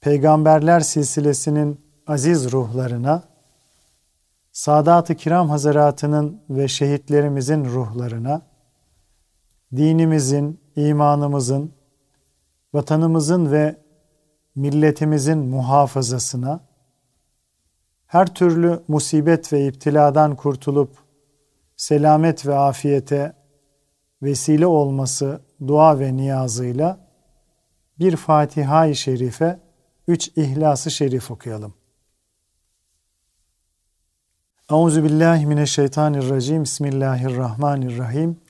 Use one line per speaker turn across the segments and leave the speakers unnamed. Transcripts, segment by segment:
Peygamberler silsilesinin aziz ruhlarına, Sadat-ı Kiram Hazaratı'nın ve şehitlerimizin ruhlarına, dinimizin, imanımızın, vatanımızın ve milletimizin muhafazasına, her türlü musibet ve iptiladan kurtulup selamet ve afiyete vesile olması dua ve niyazıyla bir Fatiha-i Şerife, üç İhlas-ı Şerif okuyalım. Euzu billahi mineşşeytanirracim. Bismillahirrahmanirrahim.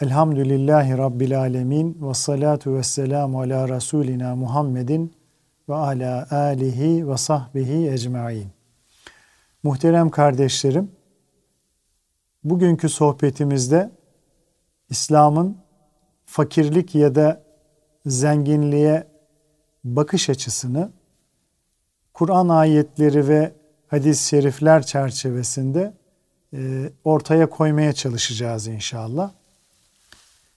Elhamdülillahi rabbil alamin ve salatu vesselamu ala rasulina Muhammedin ve ala alihi ve sahbihi ecmaîn. Muhterem kardeşlerim, bugünkü sohbetimizde İslam'ın fakirlik ya da zenginliğe bakış açısını Kur'an ayetleri ve hadis-i şerifler çerçevesinde e, ortaya koymaya çalışacağız inşallah.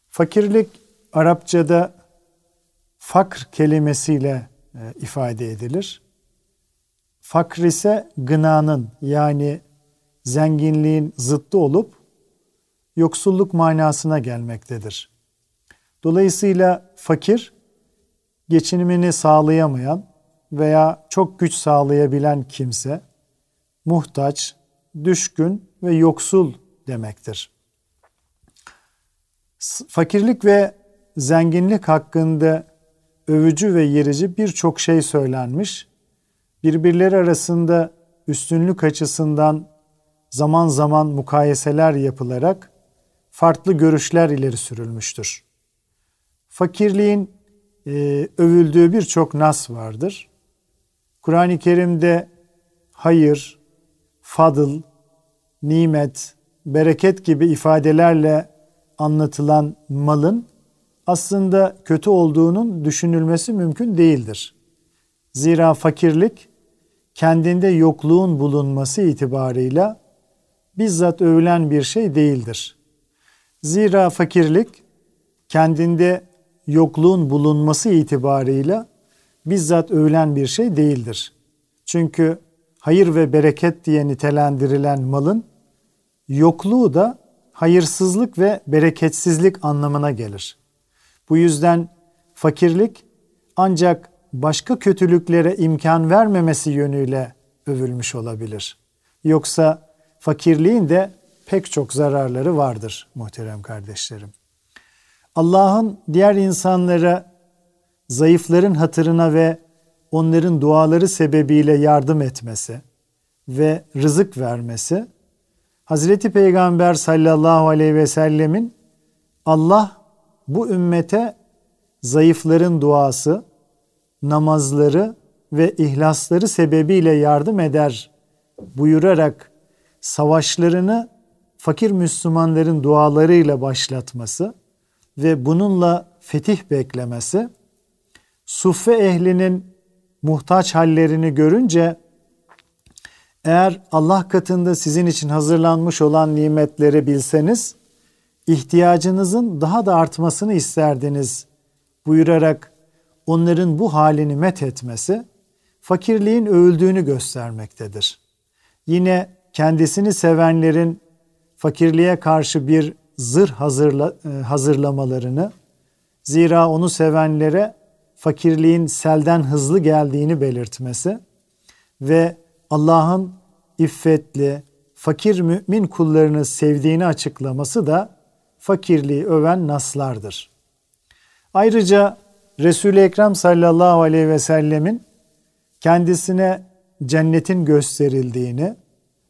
Fakirlik Arapçada fakr kelimesiyle e, ifade edilir. Fakr ise gınanın yani zenginliğin zıttı olup yoksulluk manasına gelmektedir. Dolayısıyla fakir geçinimini sağlayamayan veya çok güç sağlayabilen kimse muhtaç, düşkün ve yoksul demektir. Fakirlik ve zenginlik hakkında övücü ve yerici birçok şey söylenmiş. Birbirleri arasında üstünlük açısından zaman zaman mukayeseler yapılarak farklı görüşler ileri sürülmüştür. Fakirliğin e, övüldüğü birçok nas vardır. Kur'an-ı Kerim'de hayır, fadıl, nimet, bereket gibi ifadelerle anlatılan malın aslında kötü olduğunun düşünülmesi mümkün değildir. Zira fakirlik kendinde yokluğun bulunması itibarıyla bizzat övülen bir şey değildir. Zira fakirlik kendinde yokluğun bulunması itibarıyla bizzat övülen bir şey değildir. Çünkü hayır ve bereket diye nitelendirilen malın yokluğu da hayırsızlık ve bereketsizlik anlamına gelir. Bu yüzden fakirlik ancak başka kötülüklere imkan vermemesi yönüyle övülmüş olabilir. Yoksa fakirliğin de pek çok zararları vardır muhterem kardeşlerim. Allah'ın diğer insanlara zayıfların hatırına ve onların duaları sebebiyle yardım etmesi ve rızık vermesi Hazreti Peygamber sallallahu aleyhi ve sellemin Allah bu ümmete zayıfların duası, namazları ve ihlasları sebebiyle yardım eder buyurarak savaşlarını fakir Müslümanların dualarıyla başlatması ve bununla fetih beklemesi, suffe ehlinin muhtaç hallerini görünce eğer Allah katında sizin için hazırlanmış olan nimetleri bilseniz ihtiyacınızın daha da artmasını isterdiniz buyurarak onların bu halini met etmesi fakirliğin övüldüğünü göstermektedir. Yine kendisini sevenlerin fakirliğe karşı bir zırh hazırla, e, hazırlamalarını, zira onu sevenlere fakirliğin selden hızlı geldiğini belirtmesi ve Allah'ın iffetli, fakir mümin kullarını sevdiğini açıklaması da fakirliği öven naslardır. Ayrıca Resul-i Ekrem sallallahu aleyhi ve sellemin kendisine cennetin gösterildiğini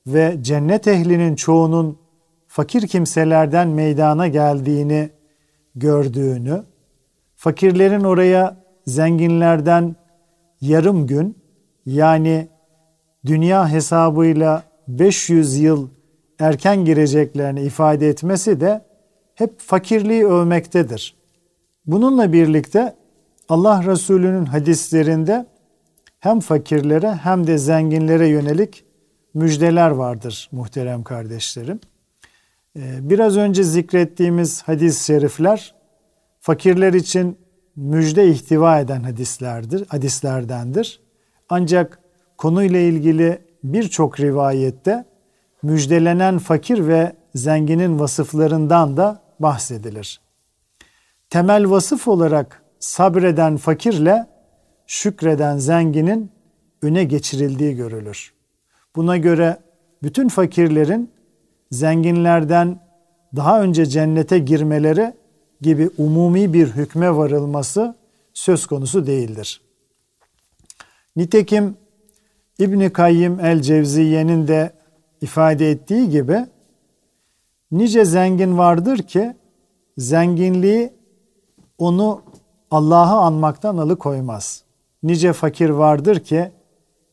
ve cennet ehlinin çoğunun fakir kimselerden meydana geldiğini gördüğünü, fakirlerin oraya zenginlerden yarım gün yani dünya hesabıyla 500 yıl erken gireceklerini ifade etmesi de hep fakirliği övmektedir. Bununla birlikte Allah Resulü'nün hadislerinde hem fakirlere hem de zenginlere yönelik müjdeler vardır muhterem kardeşlerim. Ee, biraz önce zikrettiğimiz hadis-i şerifler fakirler için müjde ihtiva eden hadislerdir, hadislerdendir. Ancak konuyla ilgili birçok rivayette müjdelenen fakir ve zenginin vasıflarından da bahsedilir. Temel vasıf olarak sabreden fakirle şükreden zenginin öne geçirildiği görülür. Buna göre bütün fakirlerin zenginlerden daha önce cennete girmeleri gibi umumi bir hükme varılması söz konusu değildir. Nitekim İbn Kayyim el Cevziye'nin de ifade ettiği gibi nice zengin vardır ki zenginliği onu Allah'ı anmaktan alıkoymaz. Nice fakir vardır ki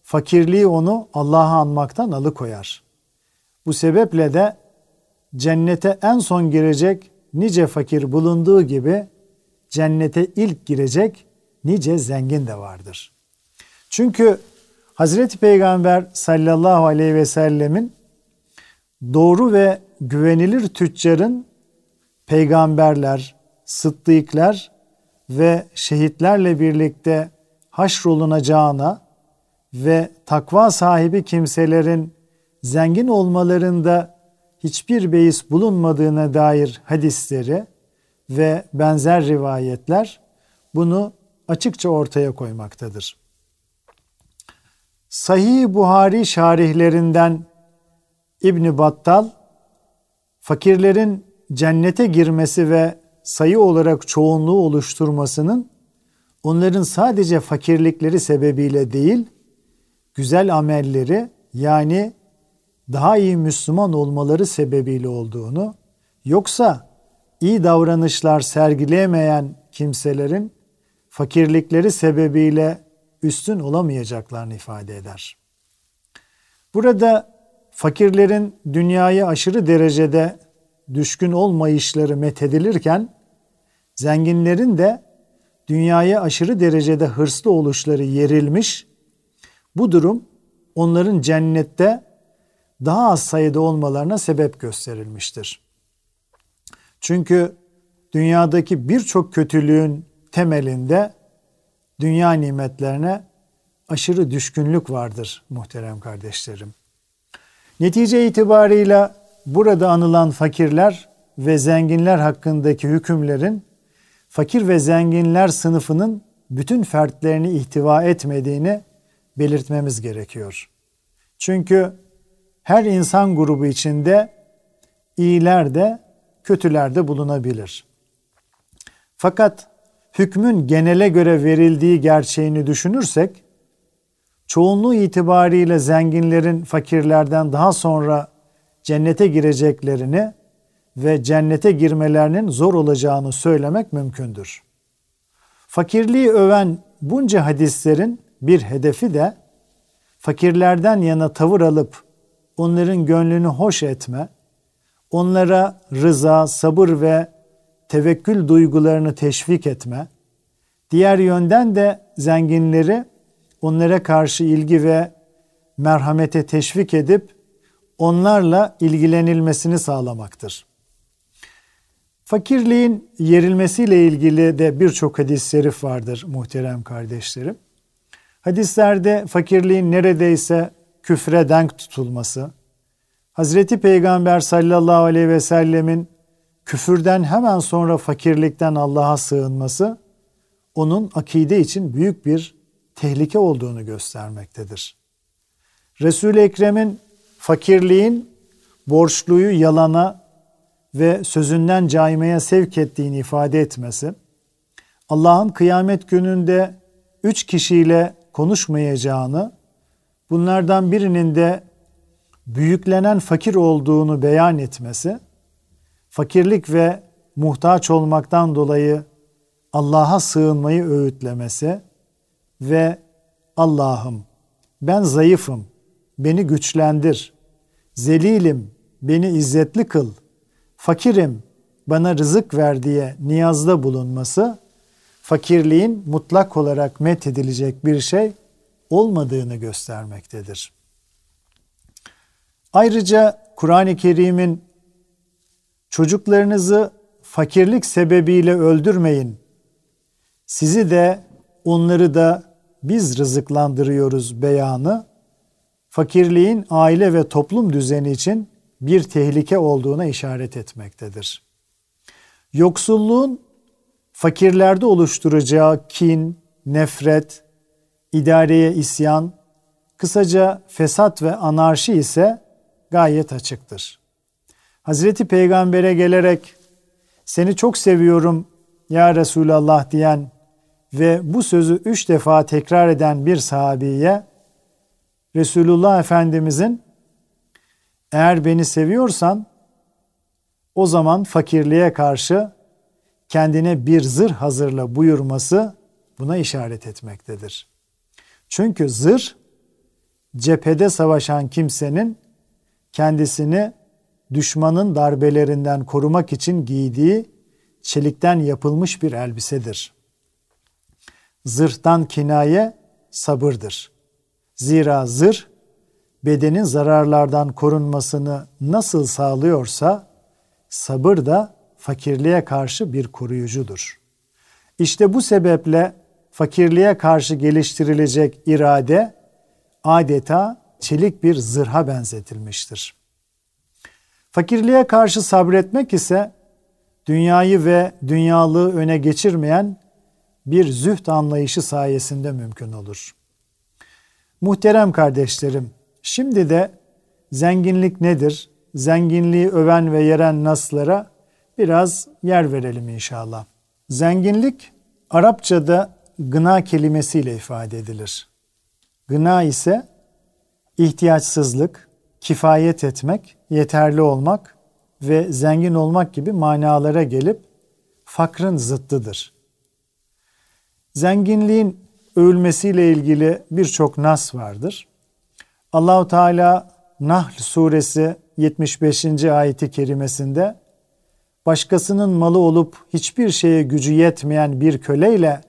fakirliği onu Allah'ı anmaktan alıkoyar. Bu sebeple de cennete en son girecek nice fakir bulunduğu gibi cennete ilk girecek nice zengin de vardır. Çünkü Hazreti Peygamber sallallahu aleyhi ve sellemin doğru ve güvenilir tüccarın peygamberler, sıddıklar ve şehitlerle birlikte haşrolunacağına ve takva sahibi kimselerin zengin olmalarında hiçbir beis bulunmadığına dair hadisleri ve benzer rivayetler bunu açıkça ortaya koymaktadır. Sahih Buhari şarihlerinden İbn Battal fakirlerin cennete girmesi ve sayı olarak çoğunluğu oluşturmasının onların sadece fakirlikleri sebebiyle değil, güzel amelleri yani daha iyi Müslüman olmaları sebebiyle olduğunu, yoksa iyi davranışlar sergileyemeyen kimselerin fakirlikleri sebebiyle üstün olamayacaklarını ifade eder. Burada fakirlerin dünyaya aşırı derecede düşkün olmayışları methedilirken, zenginlerin de dünyaya aşırı derecede hırslı oluşları yerilmiş, bu durum onların cennette daha az sayıda olmalarına sebep gösterilmiştir. Çünkü dünyadaki birçok kötülüğün temelinde dünya nimetlerine aşırı düşkünlük vardır muhterem kardeşlerim. Netice itibarıyla burada anılan fakirler ve zenginler hakkındaki hükümlerin fakir ve zenginler sınıfının bütün fertlerini ihtiva etmediğini belirtmemiz gerekiyor. Çünkü her insan grubu içinde iyiler de kötüler de bulunabilir. Fakat hükmün genele göre verildiği gerçeğini düşünürsek, çoğunluğu itibariyle zenginlerin fakirlerden daha sonra cennete gireceklerini ve cennete girmelerinin zor olacağını söylemek mümkündür. Fakirliği öven bunca hadislerin bir hedefi de fakirlerden yana tavır alıp onların gönlünü hoş etme, onlara rıza, sabır ve tevekkül duygularını teşvik etme, diğer yönden de zenginleri onlara karşı ilgi ve merhamete teşvik edip onlarla ilgilenilmesini sağlamaktır. Fakirliğin yerilmesiyle ilgili de birçok hadis-i şerif vardır muhterem kardeşlerim. Hadislerde fakirliğin neredeyse küfre denk tutulması, Hazreti Peygamber sallallahu aleyhi ve sellemin küfürden hemen sonra fakirlikten Allah'a sığınması, onun akide için büyük bir tehlike olduğunu göstermektedir. Resul-i Ekrem'in fakirliğin borçluyu yalana ve sözünden caymaya sevk ettiğini ifade etmesi, Allah'ın kıyamet gününde üç kişiyle konuşmayacağını, bunlardan birinin de büyüklenen fakir olduğunu beyan etmesi, fakirlik ve muhtaç olmaktan dolayı Allah'a sığınmayı öğütlemesi ve Allah'ım ben zayıfım, beni güçlendir. Zelilim, beni izzetli kıl. Fakirim, bana rızık ver diye niyazda bulunması, fakirliğin mutlak olarak methedilecek bir şey olmadığını göstermektedir. Ayrıca Kur'an-ı Kerim'in çocuklarınızı fakirlik sebebiyle öldürmeyin. Sizi de onları da biz rızıklandırıyoruz beyanı fakirliğin aile ve toplum düzeni için bir tehlike olduğuna işaret etmektedir. Yoksulluğun fakirlerde oluşturacağı kin, nefret, idareye isyan, kısaca fesat ve anarşi ise gayet açıktır. Hazreti Peygamber'e gelerek seni çok seviyorum ya Resulallah diyen ve bu sözü üç defa tekrar eden bir sahabiye Resulullah Efendimizin eğer beni seviyorsan o zaman fakirliğe karşı kendine bir zırh hazırla buyurması buna işaret etmektedir. Çünkü zırh cephede savaşan kimsenin kendisini düşmanın darbelerinden korumak için giydiği çelikten yapılmış bir elbisedir. Zırhtan kinaye sabırdır. Zira zırh bedenin zararlardan korunmasını nasıl sağlıyorsa sabır da fakirliğe karşı bir koruyucudur. İşte bu sebeple fakirliğe karşı geliştirilecek irade adeta çelik bir zırha benzetilmiştir. Fakirliğe karşı sabretmek ise dünyayı ve dünyalığı öne geçirmeyen bir zühd anlayışı sayesinde mümkün olur. Muhterem kardeşlerim, şimdi de zenginlik nedir? Zenginliği öven ve yeren naslara biraz yer verelim inşallah. Zenginlik Arapçada gına kelimesiyle ifade edilir. Gına ise ihtiyaçsızlık, kifayet etmek, yeterli olmak ve zengin olmak gibi manalara gelip fakrın zıttıdır. Zenginliğin övülmesiyle ilgili birçok nas vardır. Allahu Teala Nahl suresi 75. ayeti kerimesinde başkasının malı olup hiçbir şeye gücü yetmeyen bir köleyle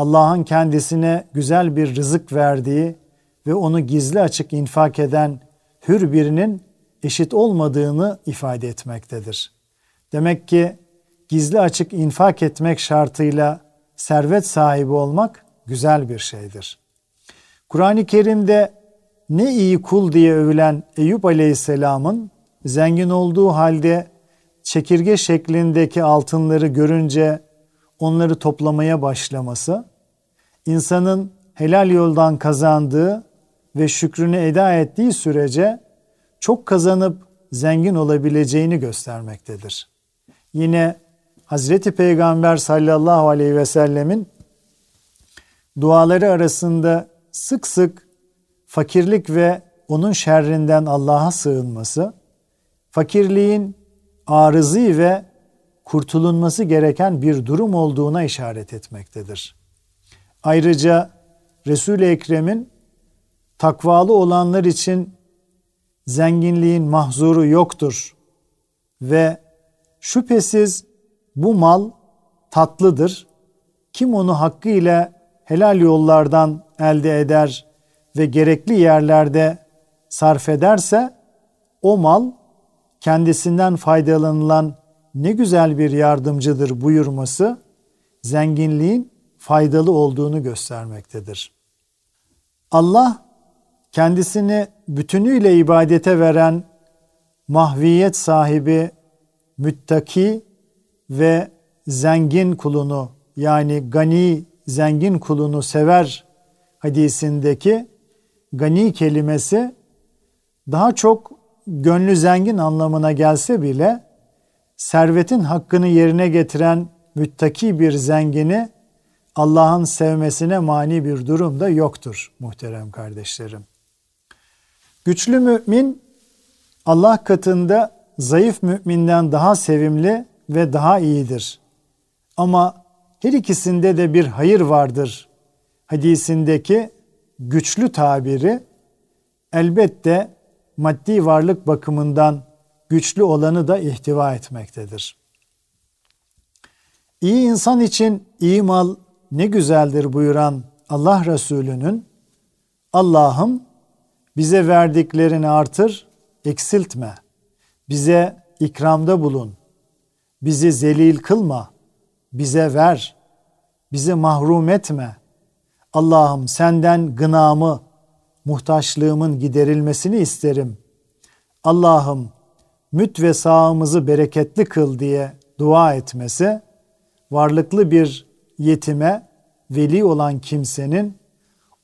Allah'ın kendisine güzel bir rızık verdiği ve onu gizli açık infak eden hür birinin eşit olmadığını ifade etmektedir. Demek ki gizli açık infak etmek şartıyla servet sahibi olmak güzel bir şeydir. Kur'an-ı Kerim'de ne iyi kul diye övülen Eyüp Aleyhisselam'ın zengin olduğu halde çekirge şeklindeki altınları görünce onları toplamaya başlaması, insanın helal yoldan kazandığı ve şükrünü eda ettiği sürece çok kazanıp zengin olabileceğini göstermektedir. Yine Hazreti Peygamber sallallahu aleyhi ve sellemin duaları arasında sık sık fakirlik ve onun şerrinden Allah'a sığınması, fakirliğin arızı ve kurtulunması gereken bir durum olduğuna işaret etmektedir. Ayrıca Resul-i Ekrem'in takvalı olanlar için zenginliğin mahzuru yoktur ve şüphesiz bu mal tatlıdır. Kim onu hakkıyla helal yollardan elde eder ve gerekli yerlerde sarf ederse o mal kendisinden faydalanılan ne güzel bir yardımcıdır buyurması zenginliğin faydalı olduğunu göstermektedir. Allah kendisini bütünüyle ibadete veren mahviyet sahibi, müttaki ve zengin kulunu yani gani zengin kulunu sever hadisindeki gani kelimesi daha çok gönlü zengin anlamına gelse bile servetin hakkını yerine getiren müttaki bir zengini Allah'ın sevmesine mani bir durum da yoktur muhterem kardeşlerim. Güçlü mümin Allah katında zayıf müminden daha sevimli ve daha iyidir. Ama her ikisinde de bir hayır vardır. Hadisindeki güçlü tabiri elbette maddi varlık bakımından güçlü olanı da ihtiva etmektedir. İyi insan için iyi mal ne güzeldir buyuran Allah Resulü'nün Allah'ım bize verdiklerini artır, eksiltme. Bize ikramda bulun. Bizi zelil kılma. Bize ver. Bizi mahrum etme. Allah'ım senden gınamı, muhtaçlığımın giderilmesini isterim. Allah'ım müt ve sağımızı bereketli kıl diye dua etmesi, varlıklı bir yetime veli olan kimsenin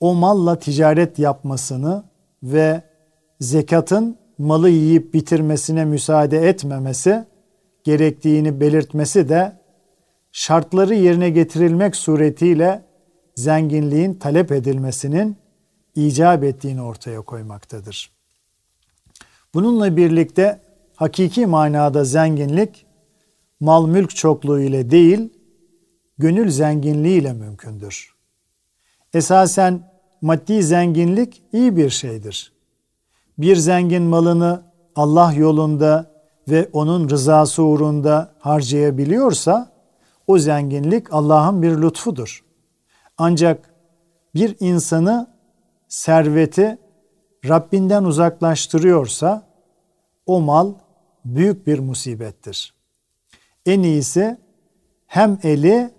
o malla ticaret yapmasını ve zekatın malı yiyip bitirmesine müsaade etmemesi gerektiğini belirtmesi de şartları yerine getirilmek suretiyle zenginliğin talep edilmesinin icap ettiğini ortaya koymaktadır. Bununla birlikte hakiki manada zenginlik mal mülk çokluğu ile değil, gönül zenginliği ile mümkündür. Esasen maddi zenginlik iyi bir şeydir. Bir zengin malını Allah yolunda ve onun rızası uğrunda harcayabiliyorsa o zenginlik Allah'ın bir lütfudur. Ancak bir insanı serveti Rabbinden uzaklaştırıyorsa o mal büyük bir musibettir. En iyisi hem eli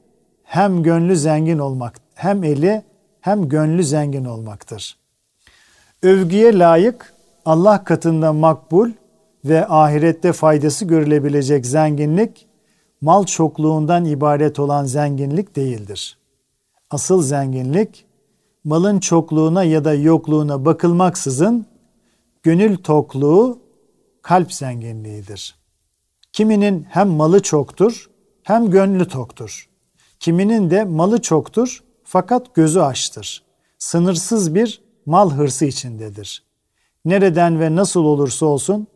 hem gönlü zengin olmak, hem eli hem gönlü zengin olmaktır. Övgüye layık, Allah katında makbul ve ahirette faydası görülebilecek zenginlik, mal çokluğundan ibaret olan zenginlik değildir. Asıl zenginlik, malın çokluğuna ya da yokluğuna bakılmaksızın gönül tokluğu, kalp zenginliğidir. Kiminin hem malı çoktur hem gönlü toktur. Kiminin de malı çoktur fakat gözü açtır. Sınırsız bir mal hırsı içindedir. Nereden ve nasıl olursa olsun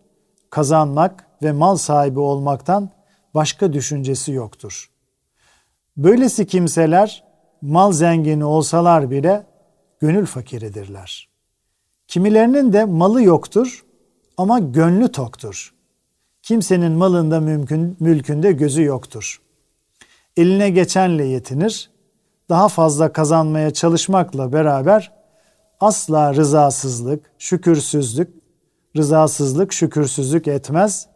kazanmak ve mal sahibi olmaktan başka düşüncesi yoktur. Böylesi kimseler mal zengini olsalar bile gönül fakiridirler. Kimilerinin de malı yoktur ama gönlü toktur. Kimsenin malında mümkün, mülkünde gözü yoktur. Eline geçenle yetinir, daha fazla kazanmaya çalışmakla beraber asla rızasızlık, şükürsüzlük, rızasızlık, şükürsüzlük etmez.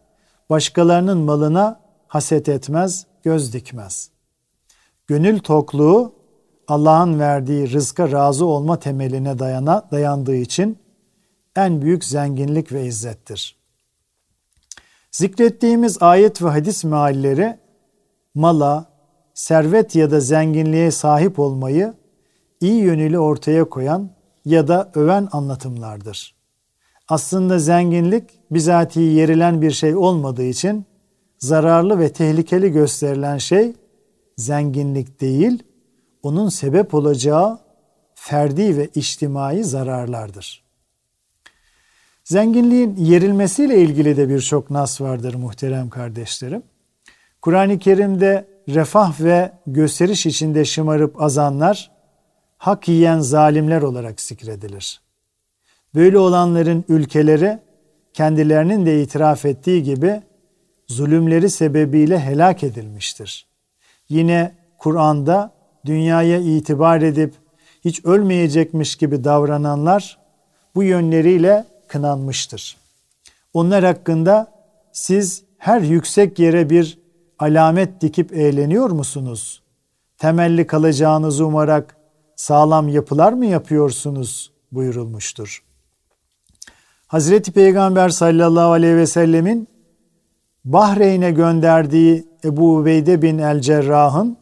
Başkalarının malına haset etmez, göz dikmez. Gönül tokluğu Allah'ın verdiği rızka razı olma temeline dayana, dayandığı için en büyük zenginlik ve izzettir. Zikrettiğimiz ayet ve hadis mealleri mala, servet ya da zenginliğe sahip olmayı iyi yönüyle ortaya koyan ya da öven anlatımlardır. Aslında zenginlik bizatihi yerilen bir şey olmadığı için zararlı ve tehlikeli gösterilen şey zenginlik değil, onun sebep olacağı ferdi ve içtimai zararlardır. Zenginliğin yerilmesiyle ilgili de birçok nas vardır muhterem kardeşlerim. Kur'an-ı Kerim'de refah ve gösteriş içinde şımarıp azanlar hak yiyen zalimler olarak zikredilir. Böyle olanların ülkeleri kendilerinin de itiraf ettiği gibi zulümleri sebebiyle helak edilmiştir. Yine Kur'an'da dünyaya itibar edip hiç ölmeyecekmiş gibi davrananlar bu yönleriyle kınanmıştır. Onlar hakkında siz her yüksek yere bir alamet dikip eğleniyor musunuz? Temelli kalacağınızı umarak sağlam yapılar mı yapıyorsunuz buyurulmuştur. Hazreti Peygamber sallallahu aleyhi ve sellemin Bahreyn'e gönderdiği Ebu Ubeyde bin el Cerrah'ın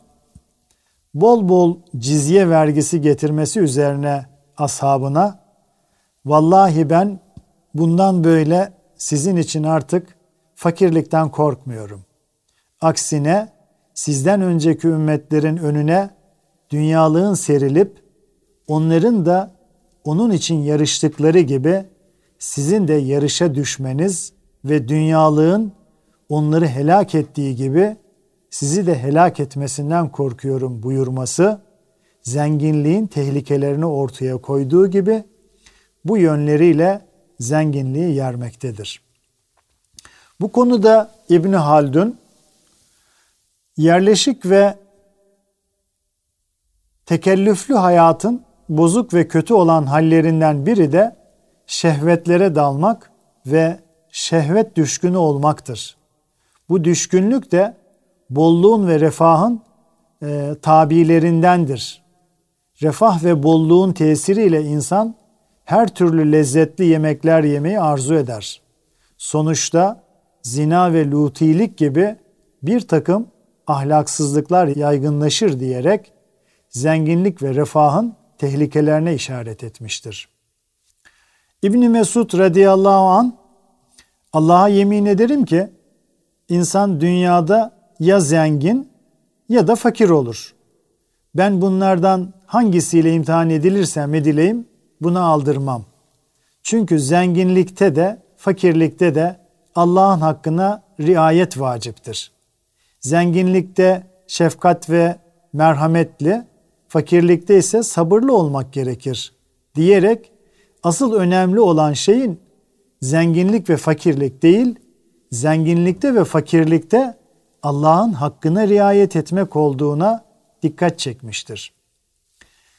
bol bol cizye vergisi getirmesi üzerine ashabına vallahi ben bundan böyle sizin için artık fakirlikten korkmuyorum. Aksine sizden önceki ümmetlerin önüne dünyalığın serilip onların da onun için yarıştıkları gibi sizin de yarışa düşmeniz ve dünyalığın onları helak ettiği gibi sizi de helak etmesinden korkuyorum buyurması zenginliğin tehlikelerini ortaya koyduğu gibi bu yönleriyle zenginliği yermektedir. Bu konuda İbni Haldun yerleşik ve tekellüflü hayatın bozuk ve kötü olan hallerinden biri de şehvetlere dalmak ve şehvet düşkünü olmaktır. Bu düşkünlük de bolluğun ve refahın e, tabilerindendir. Refah ve bolluğun tesiriyle insan her türlü lezzetli yemekler yemeyi arzu eder. Sonuçta zina ve lutilik gibi bir takım ahlaksızlıklar yaygınlaşır diyerek zenginlik ve refahın tehlikelerine işaret etmiştir. İbni Mesud radıyallahu an Allah'a yemin ederim ki insan dünyada ya zengin ya da fakir olur. Ben bunlardan hangisiyle imtihan edilirsem edileyim buna aldırmam. Çünkü zenginlikte de fakirlikte de Allah'ın hakkına riayet vaciptir. Zenginlikte şefkat ve merhametli, fakirlikte ise sabırlı olmak gerekir diyerek asıl önemli olan şeyin zenginlik ve fakirlik değil, zenginlikte ve fakirlikte Allah'ın hakkına riayet etmek olduğuna dikkat çekmiştir.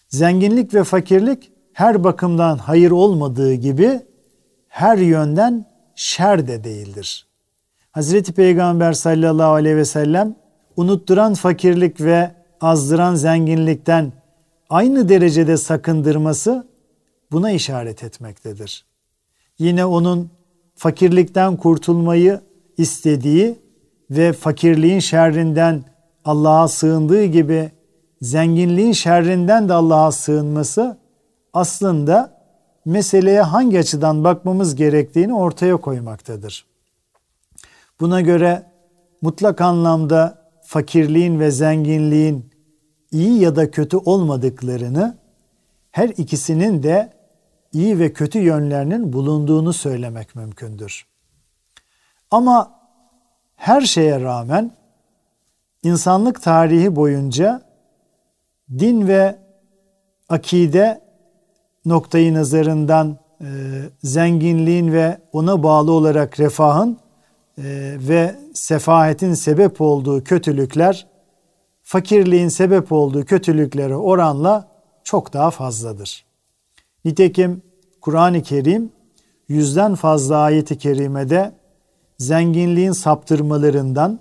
Zenginlik ve fakirlik her bakımdan hayır olmadığı gibi her yönden şer de değildir. Hazreti Peygamber sallallahu aleyhi ve sellem unutturan fakirlik ve azdıran zenginlikten aynı derecede sakındırması buna işaret etmektedir. Yine onun fakirlikten kurtulmayı istediği ve fakirliğin şerrinden Allah'a sığındığı gibi zenginliğin şerrinden de Allah'a sığınması aslında meseleye hangi açıdan bakmamız gerektiğini ortaya koymaktadır. Buna göre mutlak anlamda fakirliğin ve zenginliğin iyi ya da kötü olmadıklarını, her ikisinin de iyi ve kötü yönlerinin bulunduğunu söylemek mümkündür. Ama her şeye rağmen insanlık tarihi boyunca din ve akide noktayı nazarından e, zenginliğin ve ona bağlı olarak refahın e, ve sefahetin sebep olduğu kötülükler fakirliğin sebep olduğu kötülüklere oranla çok daha fazladır. Nitekim Kur'an-ı Kerim yüzden fazla ayeti kerimede zenginliğin saptırmalarından,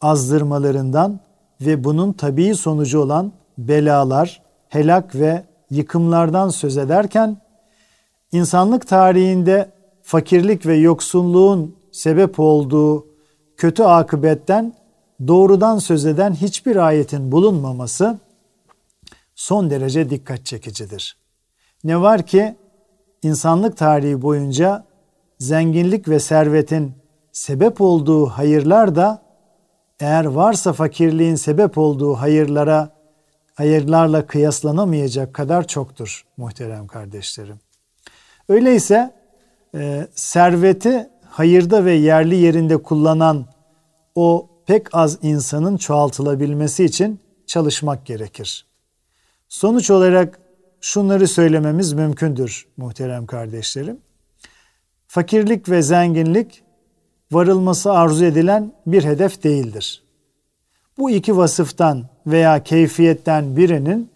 azdırmalarından ve bunun tabii sonucu olan belalar, helak ve yıkımlardan söz ederken insanlık tarihinde fakirlik ve yoksulluğun sebep olduğu kötü akıbetten doğrudan söz eden hiçbir ayetin bulunmaması son derece dikkat çekicidir. Ne var ki insanlık tarihi boyunca zenginlik ve servetin sebep olduğu hayırlar da eğer varsa fakirliğin sebep olduğu hayırlara hayırlarla kıyaslanamayacak kadar çoktur muhterem kardeşlerim. Öyleyse e, serveti hayırda ve yerli yerinde kullanan o pek az insanın çoğaltılabilmesi için çalışmak gerekir. Sonuç olarak şunları söylememiz mümkündür muhterem kardeşlerim. Fakirlik ve zenginlik varılması arzu edilen bir hedef değildir. Bu iki vasıftan veya keyfiyetten birinin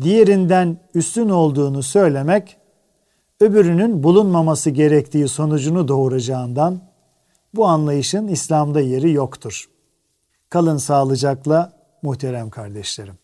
diğerinden üstün olduğunu söylemek öbürünün bulunmaması gerektiği sonucunu doğuracağından bu anlayışın İslam'da yeri yoktur. Kalın sağlıcakla muhterem kardeşlerim.